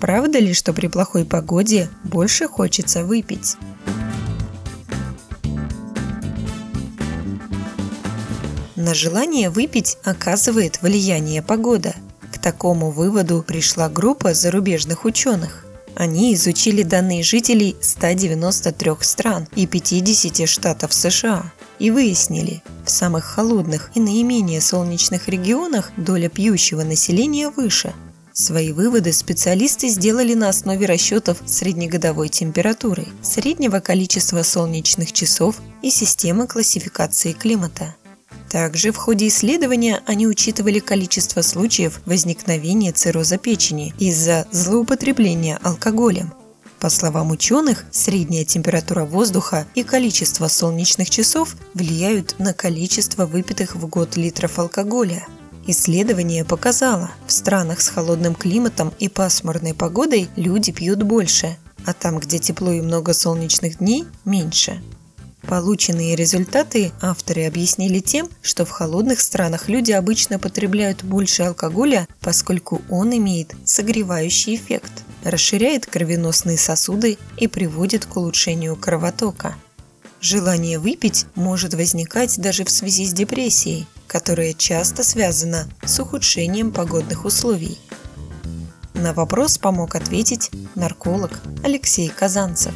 Правда ли, что при плохой погоде больше хочется выпить? На желание выпить оказывает влияние погода. К такому выводу пришла группа зарубежных ученых. Они изучили данные жителей 193 стран и 50 штатов США и выяснили, в самых холодных и наименее солнечных регионах доля пьющего населения выше. Свои выводы специалисты сделали на основе расчетов среднегодовой температуры, среднего количества солнечных часов и системы классификации климата. Также в ходе исследования они учитывали количество случаев возникновения цирроза печени из-за злоупотребления алкоголем. По словам ученых, средняя температура воздуха и количество солнечных часов влияют на количество выпитых в год литров алкоголя. Исследование показало, в странах с холодным климатом и пасмурной погодой люди пьют больше, а там, где тепло и много солнечных дней – меньше. Полученные результаты авторы объяснили тем, что в холодных странах люди обычно потребляют больше алкоголя, поскольку он имеет согревающий эффект, расширяет кровеносные сосуды и приводит к улучшению кровотока. Желание выпить может возникать даже в связи с депрессией, которая часто связана с ухудшением погодных условий. На вопрос помог ответить нарколог Алексей Казанцев.